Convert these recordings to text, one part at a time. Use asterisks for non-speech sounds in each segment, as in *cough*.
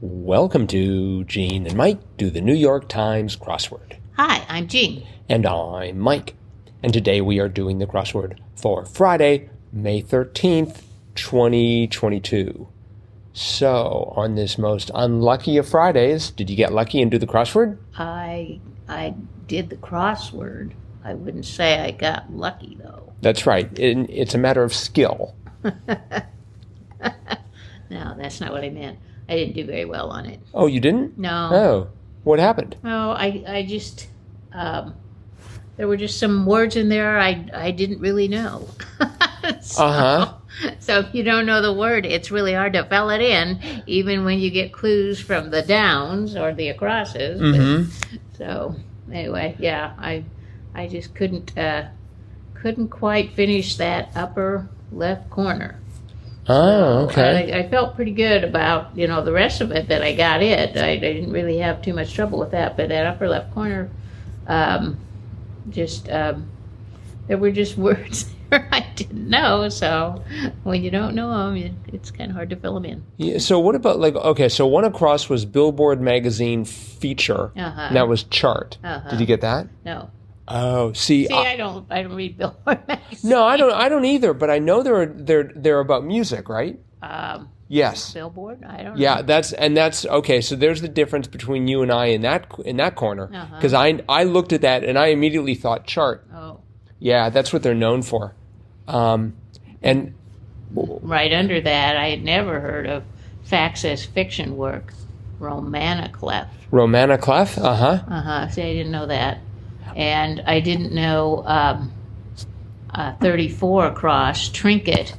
Welcome to Jean and Mike do the New York Times crossword. Hi, I'm Jean. And I'm Mike. And today we are doing the crossword for Friday, May 13th, 2022. So, on this most unlucky of Fridays, did you get lucky and do the crossword? I I did the crossword. I wouldn't say I got lucky though. That's right. It, it's a matter of skill. *laughs* No, that's not what I meant. I didn't do very well on it. Oh, you didn't? No. Oh, what happened? Oh, I I just um, there were just some words in there I I didn't really know. *laughs* so, Uh-huh. So if you don't know the word, it's really hard to fill it in, even when you get clues from the downs or the acrosses. Mm-hmm. So anyway, yeah, I I just couldn't uh, couldn't quite finish that upper left corner. Oh, okay. I, I felt pretty good about you know the rest of it that I got it. I, I didn't really have too much trouble with that, but that upper left corner, um, just um, there were just *laughs* words I didn't know. So when you don't know them, it, it's kind of hard to fill them in. Yeah, so what about like okay, so one across was Billboard magazine feature. Uh-huh. And that was chart. Uh-huh. Did you get that? No, Oh, see, see, I- I don't I don't read Billboard magazine. no, I don't. I don't either. But I know they're they're they're about music, right? Um, Yes. Billboard, I don't. Yeah, know. that's and that's okay. So there's the difference between you and I in that in that corner Uh-huh. because I I looked at that and I immediately thought chart. Oh, Yeah, that's what they're known for. Um, and right under that, I had never heard of facts as fiction work, roman à clef. Romana Clef, uh huh. Uh huh. See, I didn't know that, and I didn't know um, uh, thirty-four across trinket,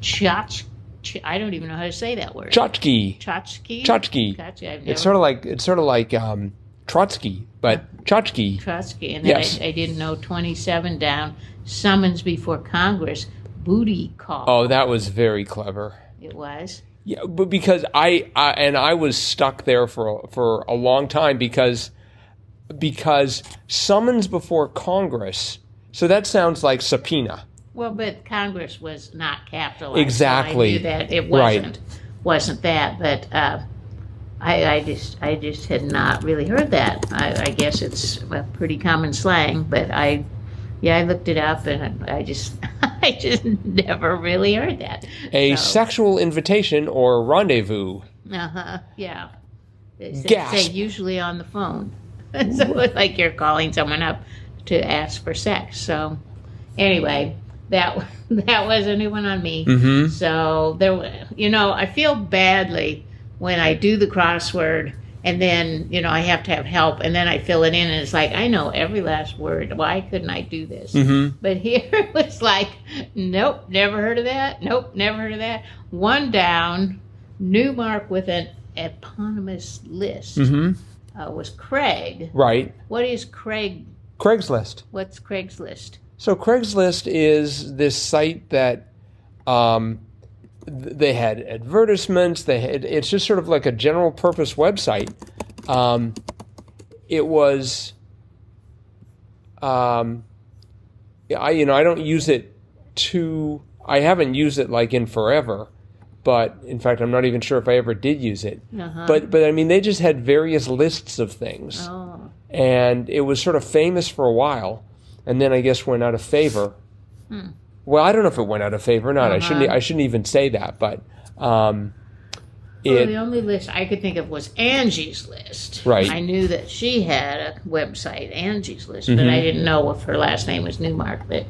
chach. Ch- I don't even know how to say that word. Tchotchke. Gotcha. Never It's sort of like it's sort of like um, Trotsky, but tchotchke. Trotsky, and then Yes. I, I didn't know twenty-seven down. Summons before Congress. Booty call. Oh, that was very clever. It was. Yeah, but because I, I and I was stuck there for for a long time because because summons before Congress. So that sounds like subpoena. Well, but Congress was not capitalized. so Exactly. Knew that it wasn't wasn't that, but uh, I, I just I just had not really heard that. I, I guess it's a pretty common slang, but I yeah I looked it up and I just *laughs* I just never really heard that. A So, sexual invitation or rendezvous. uh-huh, yeah. They Gasp. say usually on the phone, *laughs* so it's like you're calling someone up to ask for sex. So anyway, that *laughs* that was a new one on me. Mm-hmm. So there, you know, I feel badly when I do the crossword and then you know I have to have help and then I fill it in and it's like I know every last word. Why couldn't I do this? Mm-hmm. But *laughs* here it was like, nope, never heard of that. Nope, never heard of that. One down, Newmark with an eponymous list Mm-hmm. Uh, was Craig. Right. What is Craig? Craigslist. What's Craigslist? So Craigslist is this site that um, they had advertisements. They had, it's just sort of like a general purpose website. Um, it was, um, I you know I don't use it to I haven't used it like in forever, but in fact I'm not even sure if I ever did use it. Uh-huh. But but I mean they just had various lists of things Oh, and it was sort of famous for a while, and then I guess went out of favor. Well, I don't know if it went out of favor or not. I shouldn't. I shouldn't even say that, but um, well, it the only list I could think of was Angie's List. Right. I knew that she had a website, Angie's List, Mm-hmm. but I didn't know if her last name was Newmark. But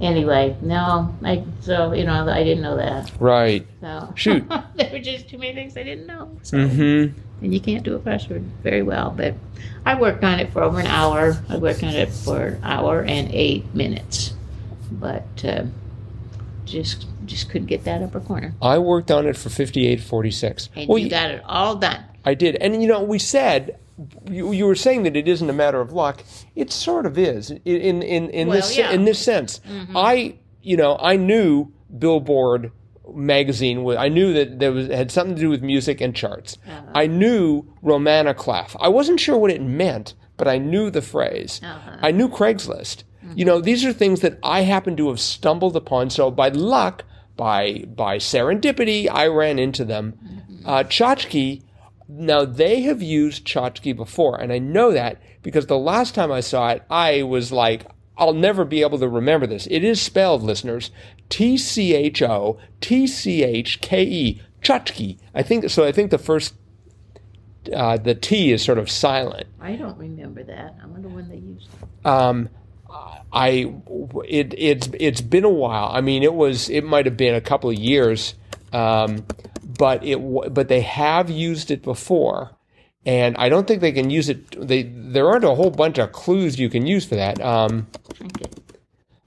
anyway, no, I so you know I didn't know that. right. So Shoot. *laughs* there were just too many things I didn't know. So. hmm and you can't do a password very well. But I worked on it for over an hour. I worked on it for an hour and eight minutes, but uh, just just couldn't get that upper corner. I worked on it for fifty-eight forty-six. And Well, you got it all done. I did, and you know, we said you, you were saying that it isn't a matter of luck. It sort of is in in in, in Well, this yeah. in this sense. Mm-hmm. I you know I knew Billboard magazine I knew that there was had something to do with music and charts. Uh-huh. I knew roman à clef. I wasn't sure what it meant, but I knew the phrase. Uh-huh. I knew Craigslist. You know, these are things that I happen to have stumbled upon. So by luck, by by serendipity, I ran into them. Mm-hmm. Uh, tchotchke, Now they have used tchotchke before, and I know that because the last time I saw it, I was like, I'll never be able to remember this. It is spelled, listeners, T C H O T C H K E, tchotchke. I think so. I think the first, uh, the T is sort of silent. I don't remember that. I wonder when they used it. Um, I it it's it's been a while. I mean, it was it might have been a couple of years, um, but it but they have used it before, and I don't think they can use it. They there aren't a whole bunch of clues you can use for that. Um,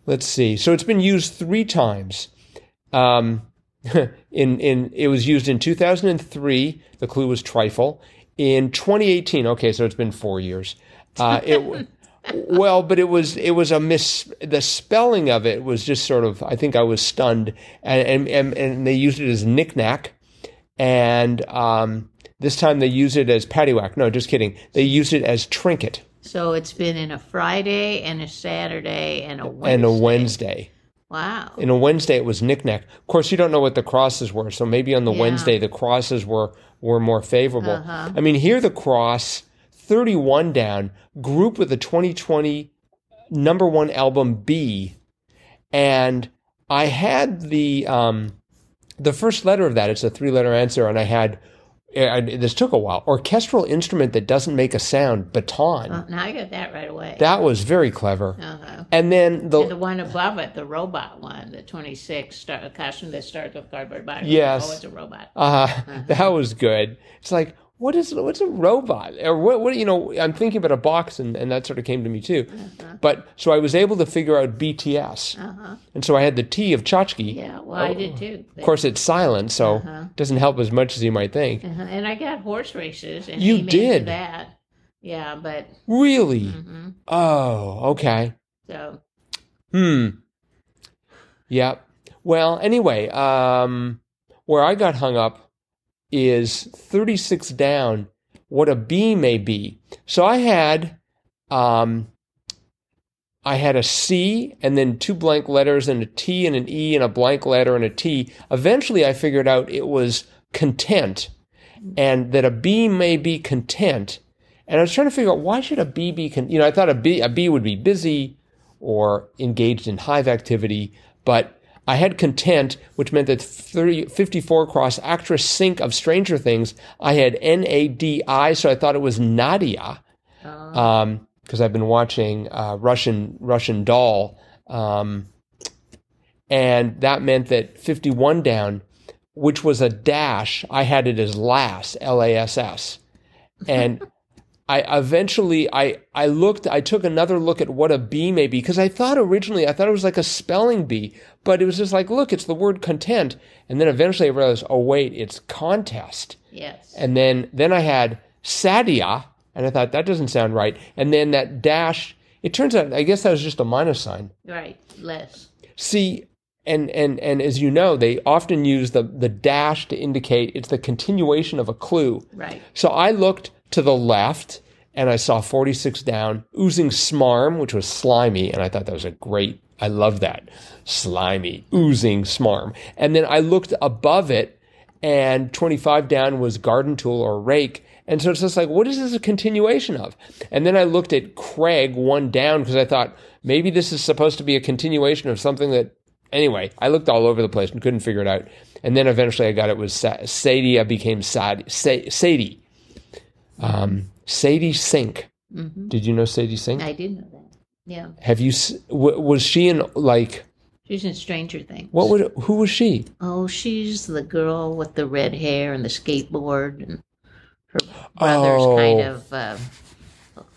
let's see. So it's been used three times. Um, *laughs* in in it was used in 2003. The clue was trifle. In 2018, okay, so it's been four years. Uh, it *laughs* well, but it was it was a miss. The spelling of it was just sort of. I think I was stunned, and and and, and they used it as knickknack, and um, this time they use it as paddywhack. No, just kidding. They use it as trinket So it's been in a Friday and a Saturday and a Wednesday. and a Wednesday. Wow. In a Wednesday, it was knickknack. Of course, you don't know what the crosses were, so maybe on the Yeah. Wednesday the crosses were were more favorable. Uh-huh. I mean, here the cross, thirty-one down, group with the twenty twenty number one album B, and I had the um, the first letter of that. It's a three-letter answer, and I had. I, this took a while. Orchestral instrument that doesn't make a sound, baton. Oh, now I got that right away. That was very clever. uh-huh. And then the And the one above it, the robot one, the 26 star, costume that starts with cardboard box. Yes. Oh, it's a robot. Uh, *laughs* that was good. It's like, what is what's a robot? Or what, what you know, I'm thinking about a box and, and that sort of came to me too. But so I was able to figure out BTS. Uh-huh. And so I had the T of tchotchke. Yeah, well, I did too. Of course it's silent, so it doesn't help as much as you might think. Uh-huh. And I got horse races. And You did? that. Yeah, but Really? mhm. Oh, okay. so Hmm. Yep. Well, anyway, um, where I got hung up is 36 down, what a B may be. So I had, um, I had a C and then two blank letters and a T and an E and a blank letter and a T. Eventually I figured out it was content and that a B may be content. And I was trying to figure out why should a B be, con- you know, I thought a bee, a bee would be busy or engaged in hive activity, but I had content, which meant that 30, 54 cross actress Sink of Stranger Things, I had N A D I, so I thought it was Nadia, because I've been watching uh, Russian Russian Doll, um, and that meant that 51 down, which was a dash, I had it as Lass, L A S S, and. *laughs* I eventually I I looked I took another look at what a bee may be because I thought originally I thought it was like a spelling bee but it was just like look it's the word content and then eventually I realized oh wait it's contest yes. and then then I had Sadia and I thought that doesn't sound right and then that dash it turns out I guess that was just a minus sign right. Less. see and and and as you know they often use the the dash to indicate it's the continuation of a clue Right. so I looked to the left and I saw 46 down, oozing smarm, which was slimy. And I thought that was a great, I love that. Slimy, oozing smarm. And then I looked above it and 25 down was garden tool or rake. And so it's just like, what is this a continuation of? And then I looked at Craig one down because I thought maybe this is supposed to be a continuation of something that, anyway, I looked all over the place and couldn't figure it out. And then eventually I got it was Sa- Sadie. I became Sad- Sa- Sadie. Um, Sadie Sink. hmm Did you know Sadie Sink? I did know that. Yeah. Have you? w- Was she in like? She's in Stranger Things. What would? Who was she? Oh, she's the girl with the red hair and the skateboard, and her brother's Oh. kind of uh,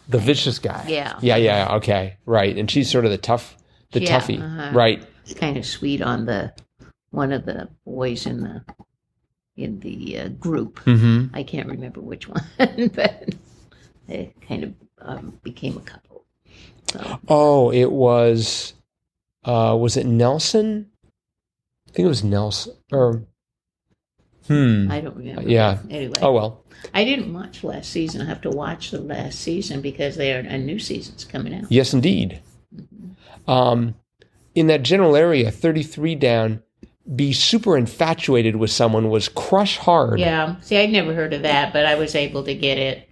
The vicious guy. Yeah. Yeah. Yeah. Okay. Right. And she's sort of the tough, the Yeah, toughie. uh-huh. Right. kind of sweet on the one of the boys in the in the uh, group. Mm-hmm. I can't remember which *laughs* one, but they kind of um, became a couple. So Oh, it was. Uh, was it Nelson? I think it was Nelson. Or. Hmm. I don't remember. Yeah. Anyway, Oh well. I didn't watch last season. I have to watch the last season because they are a new season's coming out. Yes, indeed. Um, in that general area, 33 down, be super infatuated with someone was crush hard. Yeah. See, I'd never heard of that, but I was able to get it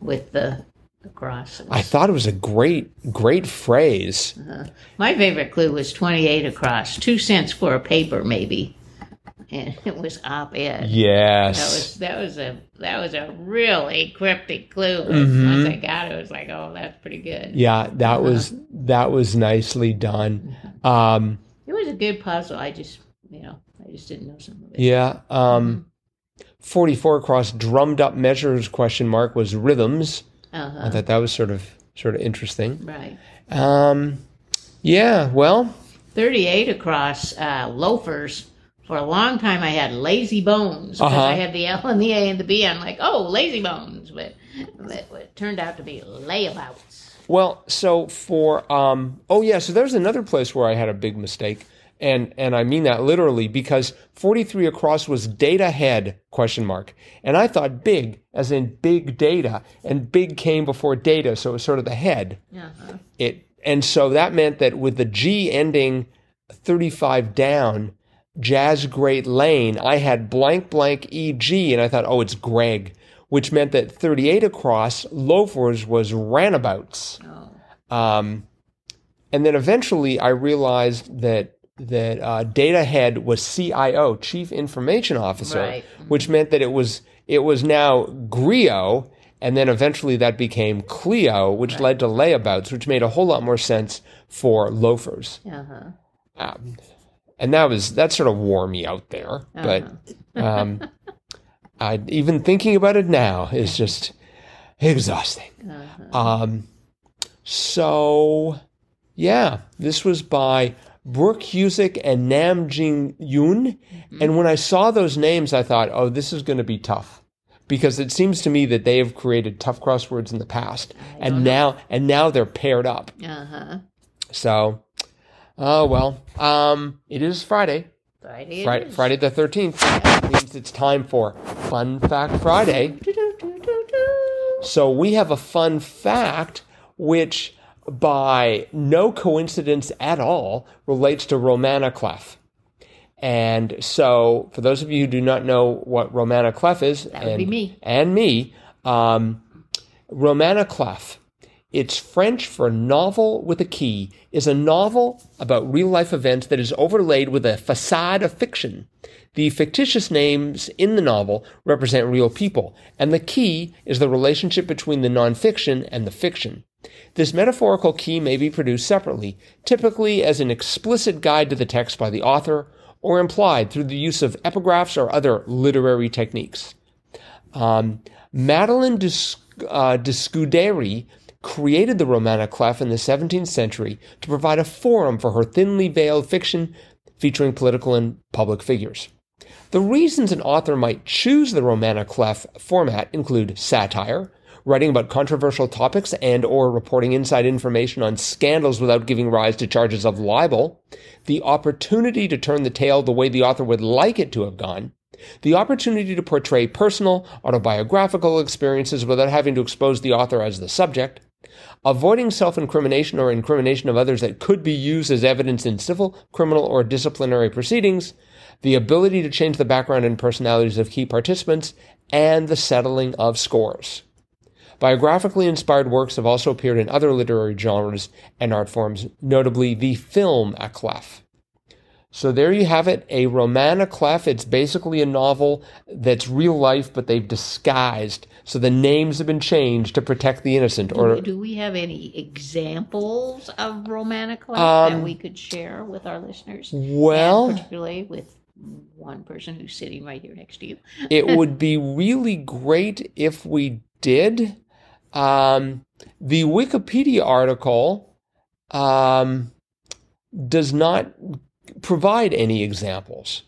with the, the crosses. I thought it was a great, great phrase. My favorite clue was 28 across, two cents for a paper, maybe. And *laughs* it was op ed. Yes. That was that was a that was a really cryptic clue. Mm-hmm. Once I got it, it was like, oh, that's pretty good. yeah, that was that was nicely done. Um, It was a good puzzle. I just, you know, I just didn't know some of it. yeah. Um, 44 across drummed up measures question mark was rhythms. I Uh-huh. thought that was sort of sort of interesting. Right. Um, yeah, well, 38 across uh, loafers. For a long time, I had lazy bones because Uh-huh. I had the L and the A and the B. I'm like, oh, lazy bones, but it, it turned out to be layabouts. Well, so for um oh yeah, so there's another place where I had a big mistake. And and I mean that literally because 43 across was data head question mark. And I thought big as in big data and big came before data, so it was sort of the head. Uh-huh. It and so that meant that with the G ending 35 down, Jazz Great Laine, I had blank blank EG and I thought, "Oh, it's Greg." Which meant that 38 across loafers was ranabouts. Oh, Um, and then eventually I realized that that uh, data head was CIO, Chief Information Officer, Right. which meant that it was it was now Grio, and then eventually that became Cleo, which led to layabouts, which made a whole lot more sense for loafers. uh-huh. Um, and that was that sort of wore me out there, but um, *laughs* I, even thinking about it now is just exhausting. Uh-huh. Um, so, yeah, this was by Brooke Husic and Nam Jin Yoon. And when I saw those names, I thought, oh, this is going to be tough. Because it seems to me that they have created tough crosswords in the past, and now and now they're paired up. Uh-huh. So, oh well, um, it is Friday, Friday. Friday, is. Friday the thirteenth. Means it's time for Fun Fact Friday. So we have a fun fact which, by no coincidence at all, relates to roman à clef. And so, for those of you who do not know what roman à clef is, That would and, be me. and me, um, roman à clef, it's French for novel with a key, is a novel about real life events that is overlaid with a facade of fiction. The fictitious names in the novel represent real people, and the key is the relationship between the nonfiction and the fiction. This metaphorical key may be produced separately, typically as an explicit guide to the text by the author, or implied through the use of epigraphs or other literary techniques. Um, Madeleine de, uh, de Scudéry created the roman à clef in the 17th century to provide a forum for her thinly veiled fiction featuring political and public figures. The reasons an author might choose the roman à clef format include satire, writing about controversial topics and or reporting inside information on scandals without giving rise to charges of libel, the opportunity to turn the tale the way the author would like it to have gone, the opportunity to portray personal, autobiographical experiences without having to expose the author as the subject, avoiding self incrimination or incrimination of others that could be used as evidence in civil, criminal, or disciplinary proceedings, the ability to change the background and personalities of key participants, and the settling of scores. Biographically inspired works have also appeared in other literary genres and art forms, notably the film à clef. So there you have it, a roman à clef. It's basically a novel that's real life, but they've disguised. So the names have been changed to protect the innocent. Or Do we have any examples of romantic life Um, that we could share with our listeners? well, And particularly with one person who's sitting right here next to you. it *laughs* would be really great if we did. Um, the Wikipedia article um, does not provide any examples.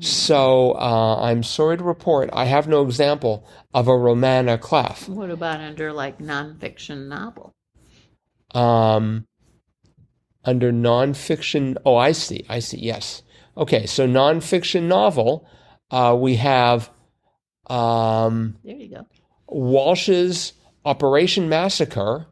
So uh, I'm sorry to report I have no example of a roman à clef. What about under like nonfiction novel? Um, under nonfiction, oh, I see, I see, yes. Okay, so nonfiction novel, uh, we have um, There you go. Walsh's Operation Massacre,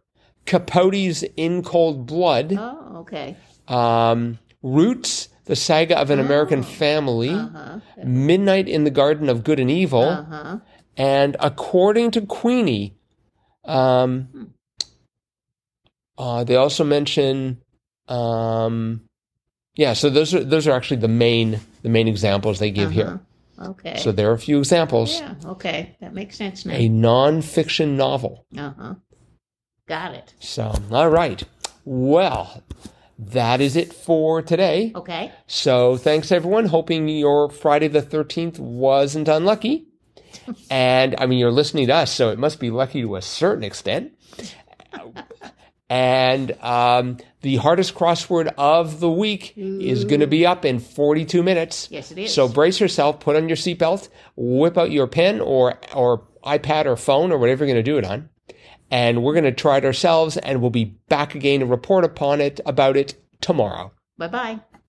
Capote's In Cold Blood, Oh, okay. um, Roots, The Saga of an American Family, Uh-huh. Midnight in the Garden of Good and Evil, Uh-huh. and According to Queenie. Um, uh, they also mention, um, yeah. So those are those are actually the main the main examples they give here. Okay. So there are a few examples. yeah, okay. That makes sense now. A nonfiction novel. Uh-huh. Got it. So all right. Well, that is it for today. Okay. So thanks everyone. Hoping your Friday the 13th wasn't unlucky. *laughs* And I mean, you're listening to us, so it must be lucky to a certain extent. *laughs* And um, the hardest crossword of the week is going to be up in 42 minutes. Yes, it is. So brace yourself, put on your seatbelt, whip out your pen or, or iPad or phone or whatever you're going to do it on. And we're going to try it ourselves and we'll be back again to report upon it about it tomorrow. Bye-bye.